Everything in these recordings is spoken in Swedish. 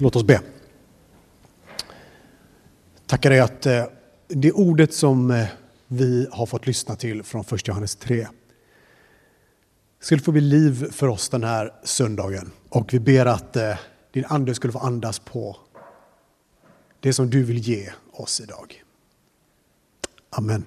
Låt oss be. Tackar dig att eh, det ordet som eh, vi har fått lyssna till från 1 Johannes 3 skulle få bli liv för oss den här söndagen. Och vi ber att eh, din ande skulle få andas på det som du vill ge oss idag. Amen.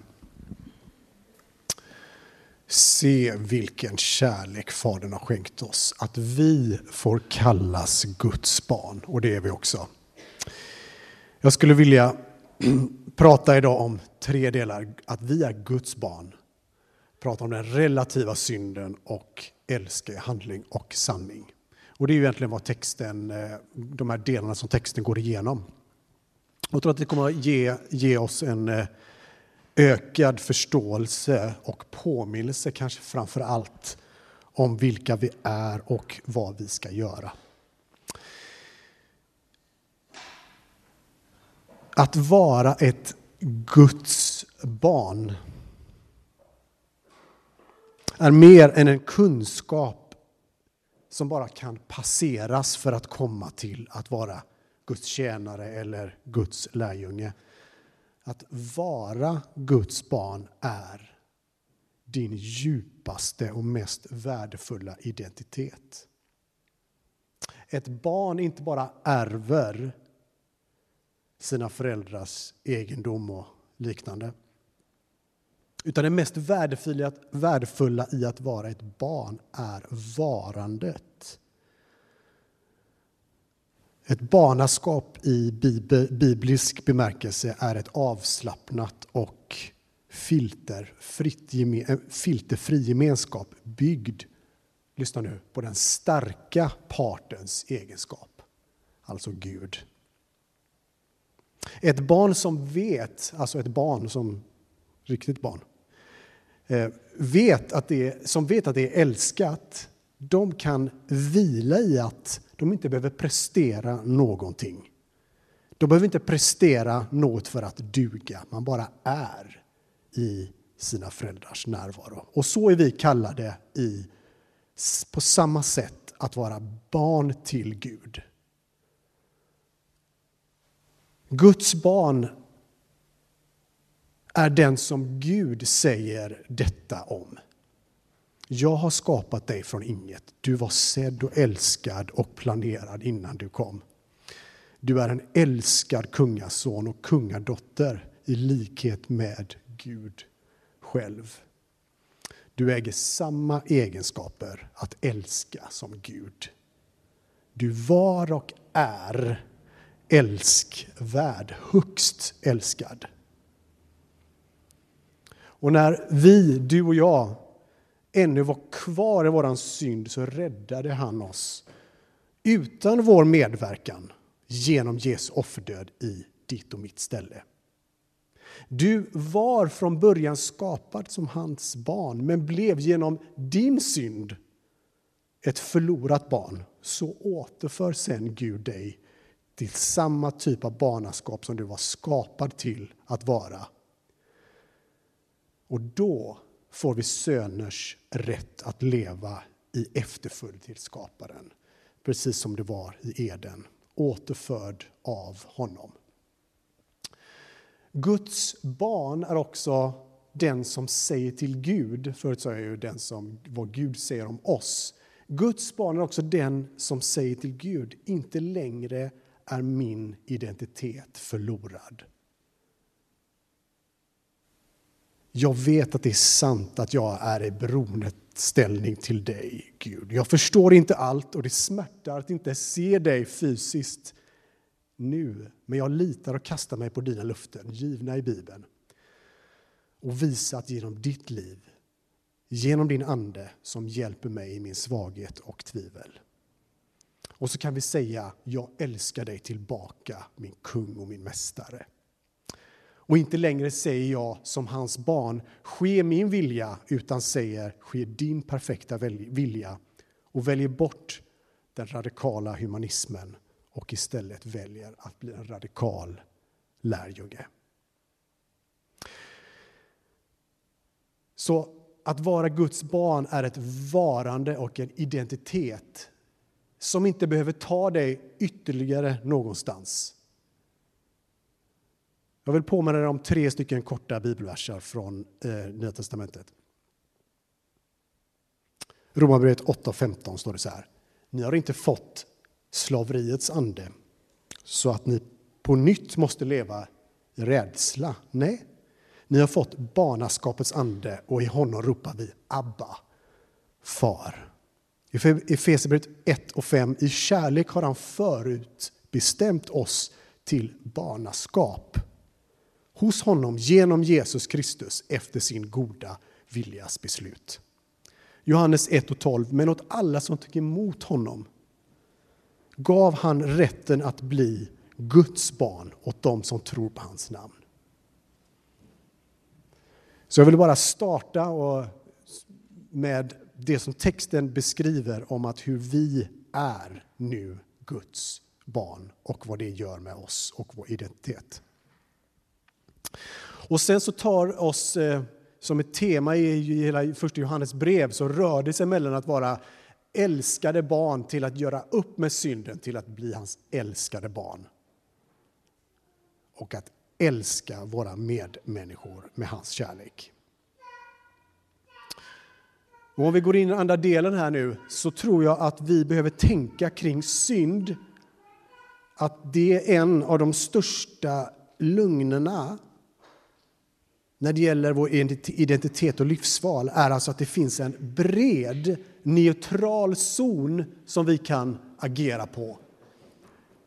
Se vilken kärlek Fadern har skänkt oss, att vi får kallas Guds barn, och det är vi också. Jag skulle vilja prata idag om tre delar, att vi är Guds barn, prata om den relativa synden och älska handling och sanning. Och det är ju egentligen vad texten, eh, de här delarna som texten går igenom. Jag tror att det kommer att ge, ge oss en eh, ökad förståelse och påminnelse kanske framför allt om vilka vi är och vad vi ska göra. Att vara ett Guds barn är mer än en kunskap som bara kan passeras för att komma till att vara Guds tjänare eller Guds lärjunge. Att vara Guds barn är din djupaste och mest värdefulla identitet. Ett barn inte bara ärver sina föräldrars egendom och liknande. Utan det mest värdefulla, värdefulla i att vara ett barn är varandet. Ett barnaskap i biblisk bemärkelse är ett avslappnat och filterfritt, eh, filterfri gemenskap byggd, lyssna nu, på den starka partens egenskap, alltså Gud. Ett barn som vet, alltså ett barn som riktigt barn, eh, vet att det, som vet att det är älskat, de kan vila i att de inte behöver prestera någonting. De behöver inte prestera något för att duga, man bara är i sina föräldrars närvaro. Och så är vi kallade i, på samma sätt att vara barn till Gud. Guds barn är den som Gud säger detta om. Jag har skapat dig från inget. Du var sedd och älskad och planerad innan du kom. Du är en älskad kungason och kungadotter i likhet med Gud själv. Du äger samma egenskaper att älska som Gud. Du var och är älskvärd, högst älskad. Och när vi, du och jag, ännu var kvar i vår synd så räddade han oss utan vår medverkan genom Jesu offerdöd i ditt och mitt ställe. Du var från början skapad som hans barn men blev genom din synd ett förlorat barn. Så återför sen Gud dig till samma typ av barnaskap som du var skapad till att vara. Och då får vi söners rätt att leva i efterföljd till skaparen. Precis som det var i Eden, återförd av honom. Guds barn är också den som säger till Gud, förut sa jag ju den som, vad Gud säger om oss. Guds barn är också den som säger till Gud, inte längre är min identitet förlorad. Jag vet att det är sant att jag är i beroendeställning till dig, Gud. Jag förstår inte allt och det smärtar att inte se dig fysiskt nu. Men jag litar och kastar mig på dina löften, givna i Bibeln. Och visa att genom ditt liv, genom din ande som hjälper mig i min svaghet och tvivel. Och så kan vi säga, jag älskar dig tillbaka, min kung och min mästare. Och inte längre säger jag som hans barn, ske min vilja, utan säger, ske din perfekta vilja och väljer bort den radikala humanismen och istället väljer att bli en radikal lärjunge. Så att vara Guds barn är ett varande och en identitet som inte behöver ta dig ytterligare någonstans. Jag vill påminna dig om tre stycken korta bibelverser från eh, Nya Testamentet. Romarbrevet 8.15 står det så här. Ni har inte fått slaveriets ande så att ni på nytt måste leva i rädsla. Nej, ni har fått barnaskapets ande och i honom ropar vi Abba, far. I Efesierbrevet 1 och 5. I kärlek har han förut bestämt oss till barnaskap hos honom genom Jesus Kristus efter sin goda viljas beslut. Johannes 1 och 12. Men åt alla som tog emot honom gav han rätten att bli Guds barn åt dem som tror på hans namn. Så jag vill bara starta med det som texten beskriver om att hur vi är nu Guds barn och vad det gör med oss och vår identitet. Och sen så tar oss eh, som ett tema i hela första Johannes brev så rör det sig mellan att vara älskade barn till att göra upp med synden till att bli hans älskade barn. Och att älska våra medmänniskor med hans kärlek. Och om vi går in i andra delen här nu så tror jag att vi behöver tänka kring synd. Att det är en av de största lögnerna när det gäller vår identitet och livsval är alltså att det finns en bred, neutral zon som vi kan agera på.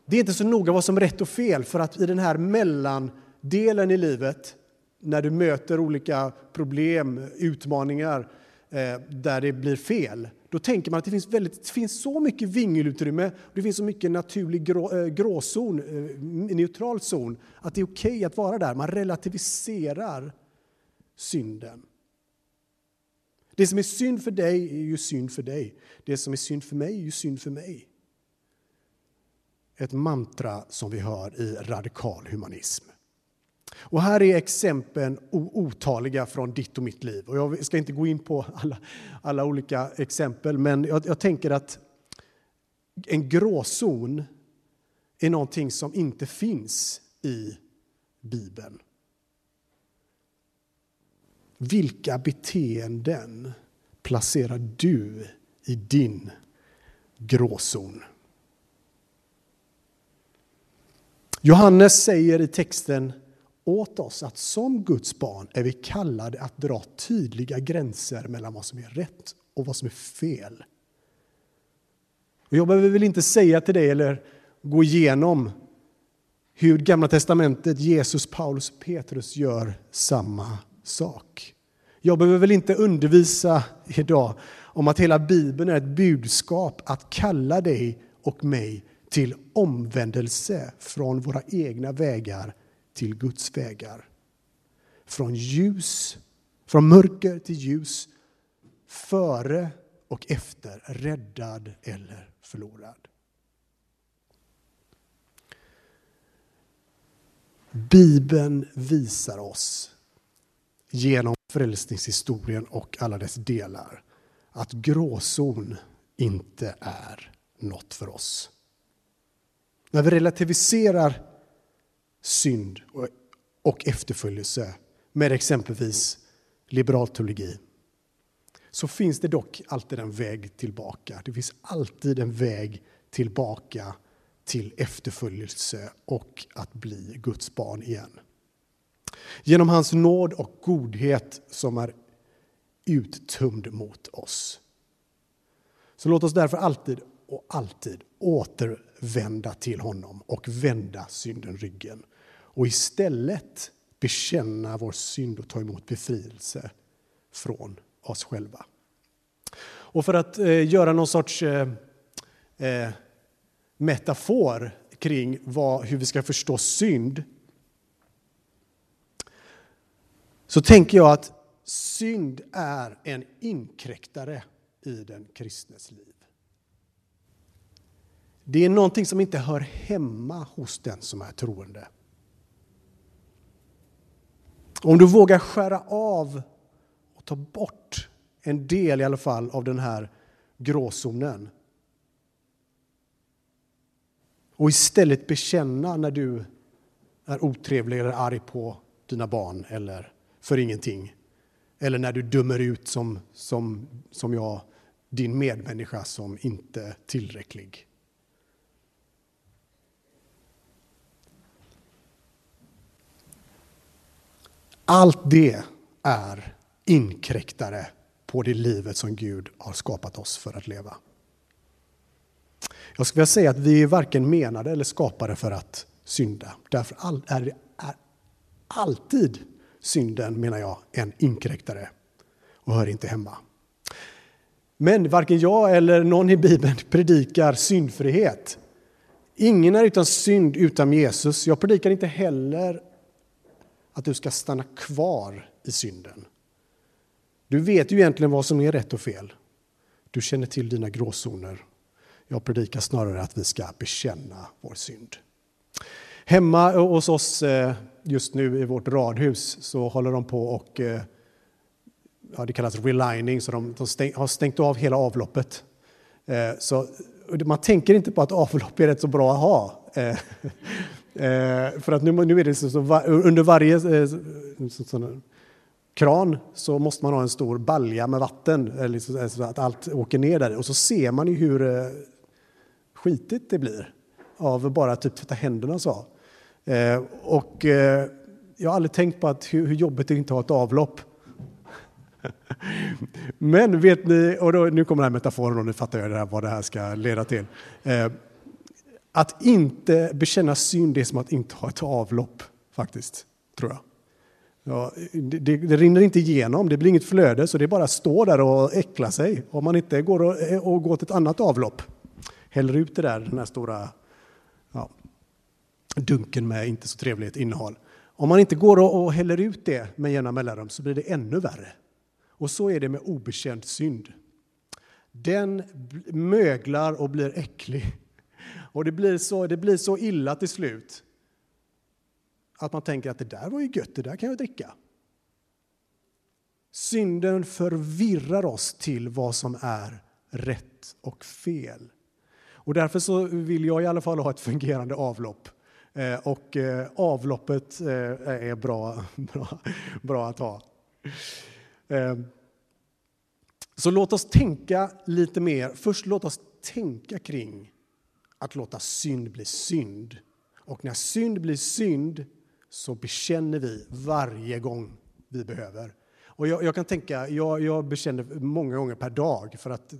Det är inte så noga vad som är rätt och fel, för att i den här mellandelen i livet, när du möter olika problem, utmaningar, eh, där det blir fel, då tänker man att det finns, väldigt, det finns så mycket vingelutrymme, det finns så mycket naturlig grå, eh, gråzon, eh, neutral zon, att det är okej okay att vara där. Man relativiserar synden. Det som är synd för dig är ju synd för dig. Det som är synd för mig är ju synd för mig. Ett mantra som vi hör i radikal humanism. Och här är exemplen otaliga från ditt och mitt liv. Och jag ska inte gå in på alla, alla olika exempel, men jag, jag tänker att en gråzon är någonting som inte finns i Bibeln. Vilka beteenden placerar du i din gråzon? Johannes säger i texten åt oss att som Guds barn är vi kallade att dra tydliga gränser mellan vad som är rätt och vad som är fel. Och jag behöver väl inte säga till dig eller gå igenom hur Gamla testamentet, Jesus, Paulus, och Petrus gör samma sak. Jag behöver väl inte undervisa idag om att hela Bibeln är ett budskap att kalla dig och mig till omvändelse från våra egna vägar till Guds vägar. Från ljus, från mörker till ljus, före och efter, räddad eller förlorad. Bibeln visar oss genom frälsningshistorien och alla dess delar att gråzon inte är något för oss. När vi relativiserar synd och efterföljelse med exempelvis liberal teologi så finns det dock alltid en väg tillbaka. Det finns alltid en väg tillbaka till efterföljelse och att bli Guds barn igen. Genom hans nåd och godhet som är uttömd mot oss. Så låt oss därför alltid och alltid återvända till honom och vända synden ryggen och istället bekänna vår synd och ta emot befrielse från oss själva. Och för att eh, göra någon sorts eh, eh, metafor kring vad, hur vi ska förstå synd så tänker jag att synd är en inkräktare i den kristnes liv. Det är någonting som inte hör hemma hos den som är troende. Om du vågar skära av och ta bort en del i alla fall av den här gråzonen Och istället bekänna när du är otrevlig eller arg på dina barn eller för ingenting. Eller när du dömer ut som, som, som jag, din medmänniska som inte tillräcklig. Allt det är inkräktare på det livet som Gud har skapat oss för att leva. Jag skulle vilja säga att vi är varken menade eller skapade för att synda. Därför är det alltid synden, menar jag, en inkräktare och hör inte hemma. Men varken jag eller någon i Bibeln predikar syndfrihet. Ingen är utan synd utan Jesus. Jag predikar inte heller att du ska stanna kvar i synden. Du vet ju egentligen vad som är rätt och fel. Du känner till dina gråzoner. Jag predikar snarare att vi ska bekänna vår synd. Hemma hos oss eh, just nu i vårt radhus så håller de på och eh, ja, det kallas relining, så de, de stäng, har stängt av hela avloppet. Eh, så man tänker inte på att avlopp är rätt så bra att ha. För att nu, nu är det så, så under varje så, så, kran så måste man ha en stor balja med vatten, liksom så att allt åker ner där. Och så ser man ju hur skitigt det blir av bara typ tvätta händerna så. Eh, och eh, jag har aldrig tänkt på att hur, hur jobbigt det är att inte ha ett avlopp. Men vet ni, och då, nu kommer den här metaforen och nu fattar jag det här, vad det här ska leda till. Eh, att inte bekänna synd är som att inte ha ett avlopp, faktiskt, tror jag. Ja, det, det, det, rinner inte igenom, det blir inget flöde, så det är bara att stå där och äckla sig om man inte går och, och går till ett annat avlopp. Häller ut det där, den här stora ja, dunken med inte så trevligt innehåll. Om man inte går och, häller ut det med jämna mellanrum så blir det ännu värre. Och så är det med obekänd synd. Den möglar och blir äcklig. Och det blir, så, det blir så illa till slut att man tänker att det där var ju gött, det där kan jag dricka. Synden förvirrar oss till vad som är rätt och fel. Och därför så vill jag i alla fall ha ett fungerande avlopp. Eh, och eh, avloppet eh, är bra, bra, bra att ha. Ehm, så låt oss tänka lite mer. Först låt oss tänka kring att låta synd bli synd. Och när synd blir synd så bekänner vi varje gång vi behöver. Och jag, jag, kan tänka, jag, jag bekänner många gånger per dag, för att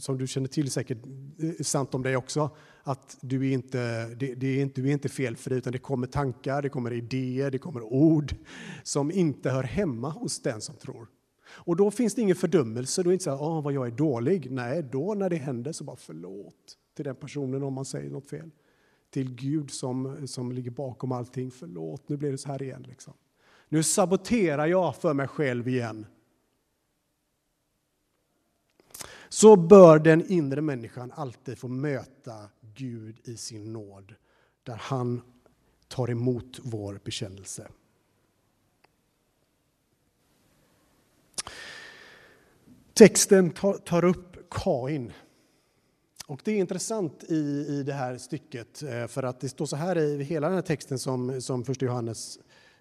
som du känner till säkert, eh, sant om dig också, att du är inte, det, det är inte, du är inte felfri, utan det kommer tankar, det kommer idéer, det kommer ord som inte hör hemma hos den som tror. Och då finns det ingen fördömelse, då är det inte så här, vad jag är dålig. Nej, då när det händer så bara förlåt till den personen om man säger något fel. Till Gud som, som ligger bakom allting, förlåt, nu blir det så här igen. Liksom. Nu saboterar jag för mig själv igen. Så bör den inre människan alltid få möta Gud i sin nåd, där han tar emot vår bekännelse. Texten tar upp Kain. Och det är intressant i, i det här stycket, eh, för att det står så här i hela den här texten som, som första Johannes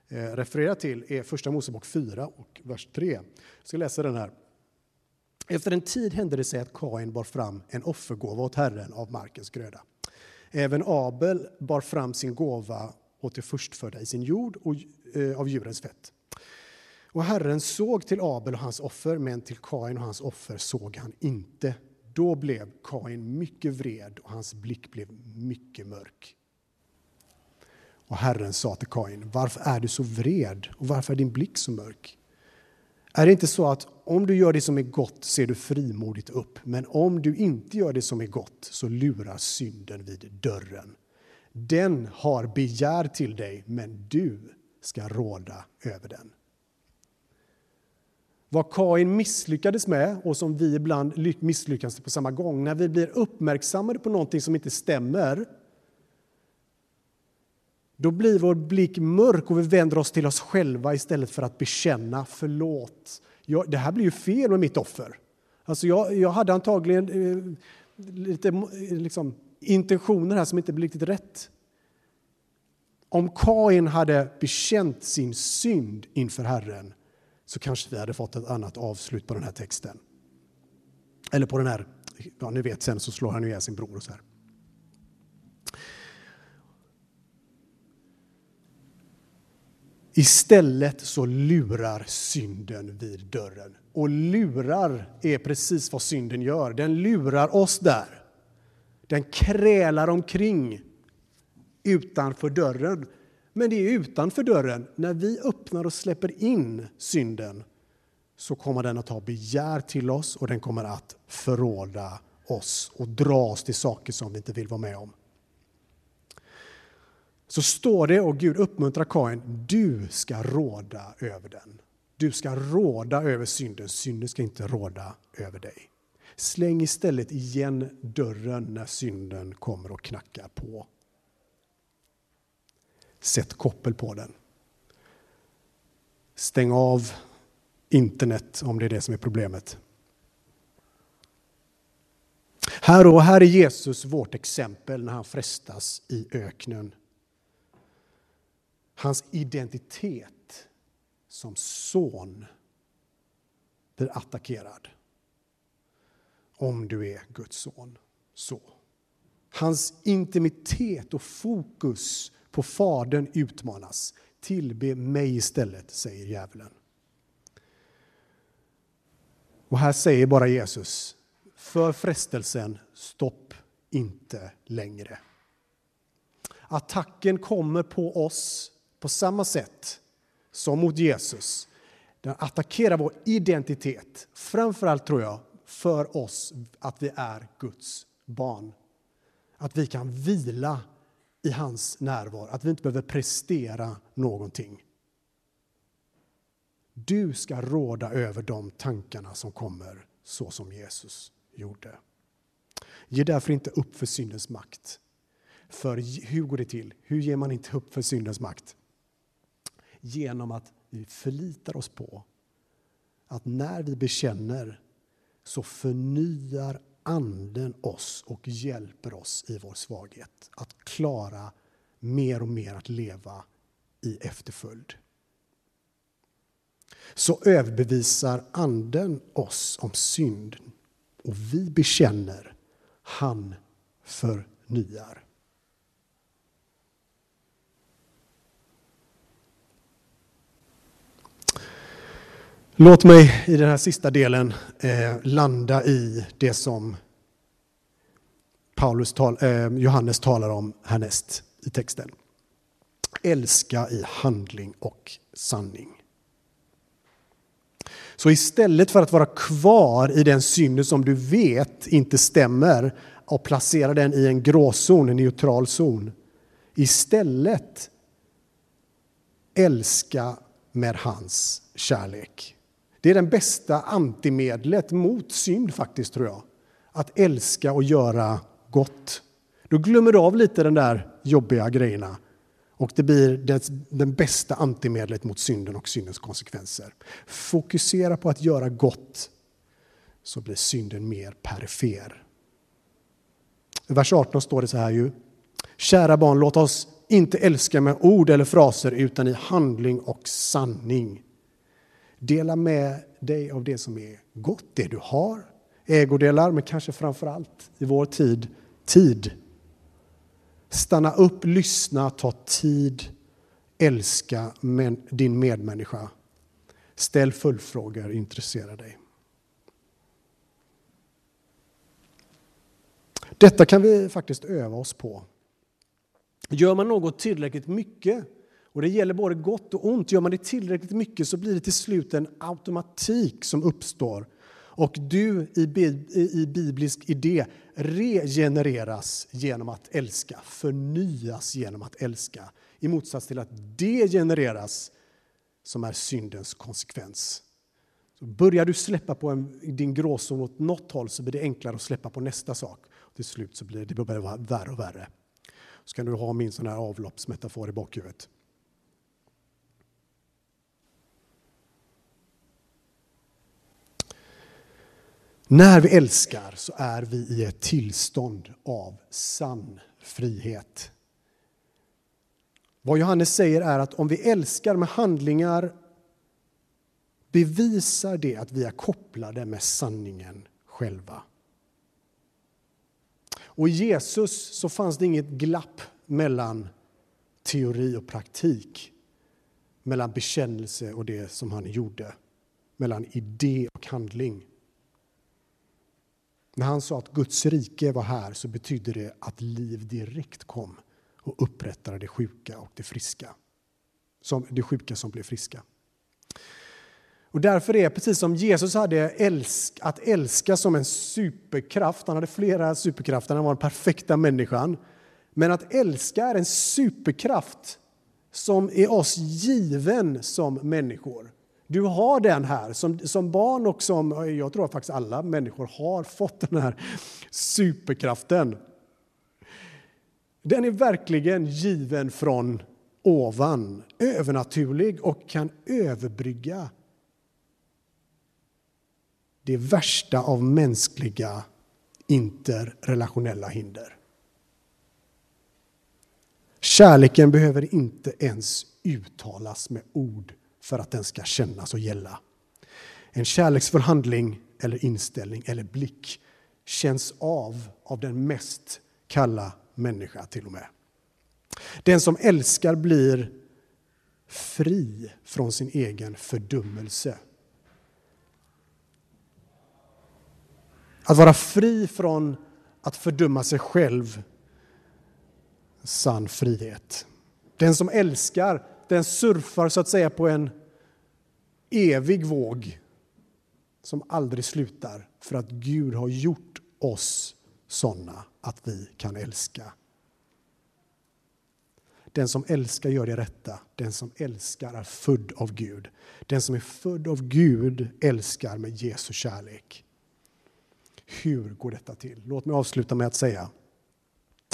Eh, refererar till är Första Mosebok 4 och vers 3. Jag ska läsa den här. Efter en tid hände det sig att Kain bar fram en offergåva åt Herren av markens gröda. Även Abel bar fram sin gåva åt det förstfödda i sin jord och eh, av djurens fett. Och Herren såg till Abel och hans offer, men till Kain och hans offer såg han inte. Då blev Kain mycket vred och hans blick blev mycket mörk. Och Herren sa till Kain, varför är du så vred och varför är din blick så mörk? Är det inte så att om du gör det som är gott ser du frimodigt upp, men om du inte gör det som är gott så lurar synden vid dörren. Den har begär till dig, men du ska råda över den. Vad Kain misslyckades med, och som vi ibland misslyckas på samma gång, när vi blir uppmärksammade på någonting som inte stämmer, då blir vår blick mörk och vi vänder oss till oss själva istället för att bekänna förlåt. Jag, det här blir ju fel med mitt offer. Alltså jag, jag hade antagligen eh, lite liksom, intentioner här som inte blev riktigt rätt. Om Kain hade bekänt sin synd inför Herren så kanske vi hade fått ett annat avslut på den här texten. Eller på den här, ja ni vet sen så slår han ihjäl sin bror och så här. Istället så lurar synden vid dörren. Och lurar är precis vad synden gör. Den lurar oss där. Den krälar omkring utanför dörren. Men det är utanför dörren, när vi öppnar och släpper in synden, så kommer den att ta begär till oss och den kommer att förråda oss och dra oss till saker som vi inte vill vara med om. Så står det, och Gud uppmuntrar Kain, du ska råda över den. Du ska råda över synden, synden ska inte råda över dig. Släng istället igen dörren när synden kommer och knackar på. Sätt koppel på den. Stäng av internet om det är det som är problemet. Här och här är Jesus vårt exempel när han frestas i öknen. Hans identitet som son blir attackerad. Om du är Guds son. Så. Hans intimitet och fokus på Fadern utmanas. Tillbe mig istället, säger djävulen. Och här säger bara Jesus, för frestelsen, stopp inte längre. Attacken kommer på oss på samma sätt som mot Jesus. Den attackerar vår identitet, framförallt tror jag för oss att vi är Guds barn. Att vi kan vila i hans närvaro, att vi inte behöver prestera någonting. Du ska råda över de tankarna som kommer så som Jesus gjorde. Ge därför inte upp för syndens makt. För hur går det till? Hur ger man inte upp för syndens makt? Genom att vi förlitar oss på att när vi bekänner så förnyar Anden oss och hjälper oss i vår svaghet att klara mer och mer att leva i efterföljd. Så överbevisar Anden oss om synd och vi bekänner, han förnyar. Låt mig i den här sista delen eh, landa i det som Paulus tal, eh, Johannes talar om härnäst i texten. Älska i handling och sanning. Så istället för att vara kvar i den synden som du vet inte stämmer och placera den i en gråzon, en neutral zon. Istället älska med hans kärlek. Det är det bästa antimedlet mot synd faktiskt, tror jag. Att älska och göra gott. Då glömmer du av lite den där jobbiga grejerna och det blir det, den bästa antimedlet mot synden och syndens konsekvenser. Fokusera på att göra gott så blir synden mer perifer. I vers 18 står det så här ju. Kära barn, låt oss inte älska med ord eller fraser utan i handling och sanning. Dela med dig av det som är gott, det du har. Ägodelar, men kanske framför allt i vår tid, tid. Stanna upp, lyssna, ta tid, älska din medmänniska. Ställ följdfrågor, intressera dig. Detta kan vi faktiskt öva oss på. Gör man något tillräckligt mycket och det gäller både gott och ont. Gör man det tillräckligt mycket så blir det till slut en automatik som uppstår. Och du i biblisk idé regenereras genom att älska, förnyas genom att älska. I motsats till att degenereras som är syndens konsekvens. Så börjar du släppa på en, din gråzon åt något håll så blir det enklare att släppa på nästa sak. Till slut så blir det, det börjar värre och värre. Så kan du ha min sån här avloppsmetafor i bakhuvudet. När vi älskar så är vi i ett tillstånd av sann frihet. Vad Johannes säger är att om vi älskar med handlingar bevisar det att vi är kopplade med sanningen själva. Och i Jesus så fanns det inget glapp mellan teori och praktik, mellan bekännelse och det som han gjorde, mellan idé och handling. När han sa att Guds rike var här så betydde det att liv direkt kom och upprättade det sjuka och det friska. Som, det sjuka som blev friska. Och därför är det precis som Jesus hade älsk, att älska som en superkraft. Han hade flera superkrafter, han var den perfekta människan. Men att älska är en superkraft som är oss given som människor. Du har den här. Som, som barn och som, jag tror att faktiskt alla människor har fått den här superkraften. Den är verkligen given från ovan, övernaturlig och kan överbrygga det värsta av mänskliga interrelationella hinder. Kärleken behöver inte ens uttalas med ord för att den ska kännas och gälla. En kärleksfull handling eller inställning eller blick känns av av den mest kalla människa till och med. Den som älskar blir fri från sin egen fördömelse. Att vara fri från att fördöma sig själv, sann frihet. Den som älskar, den surfar så att säga på en evig våg som aldrig slutar för att Gud har gjort oss sådana att vi kan älska. Den som älskar gör det rätta. Den som älskar är född av Gud. Den som är född av Gud älskar med Jesu kärlek. Hur går detta till? Låt mig avsluta med att säga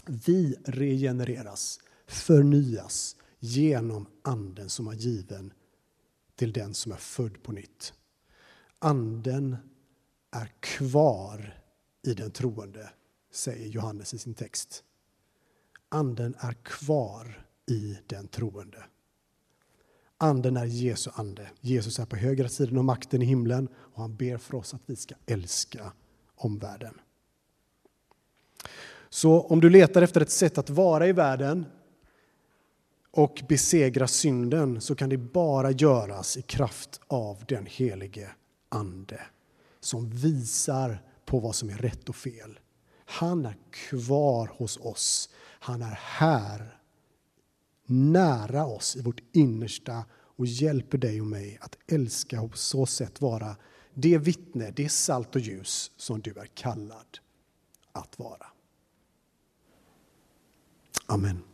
vi regenereras, förnyas genom anden som är given till den som är född på nytt. Anden är kvar i den troende, säger Johannes i sin text. Anden är kvar i den troende. Anden är Jesu ande. Jesus är på högra sidan av makten i himlen och han ber för oss att vi ska älska omvärlden. Så om du letar efter ett sätt att vara i världen och besegra synden så kan det bara göras i kraft av den helige Ande som visar på vad som är rätt och fel. Han är kvar hos oss. Han är här, nära oss i vårt innersta och hjälper dig och mig att älska och på så sätt vara det vittne, det salt och ljus som du är kallad att vara. Amen.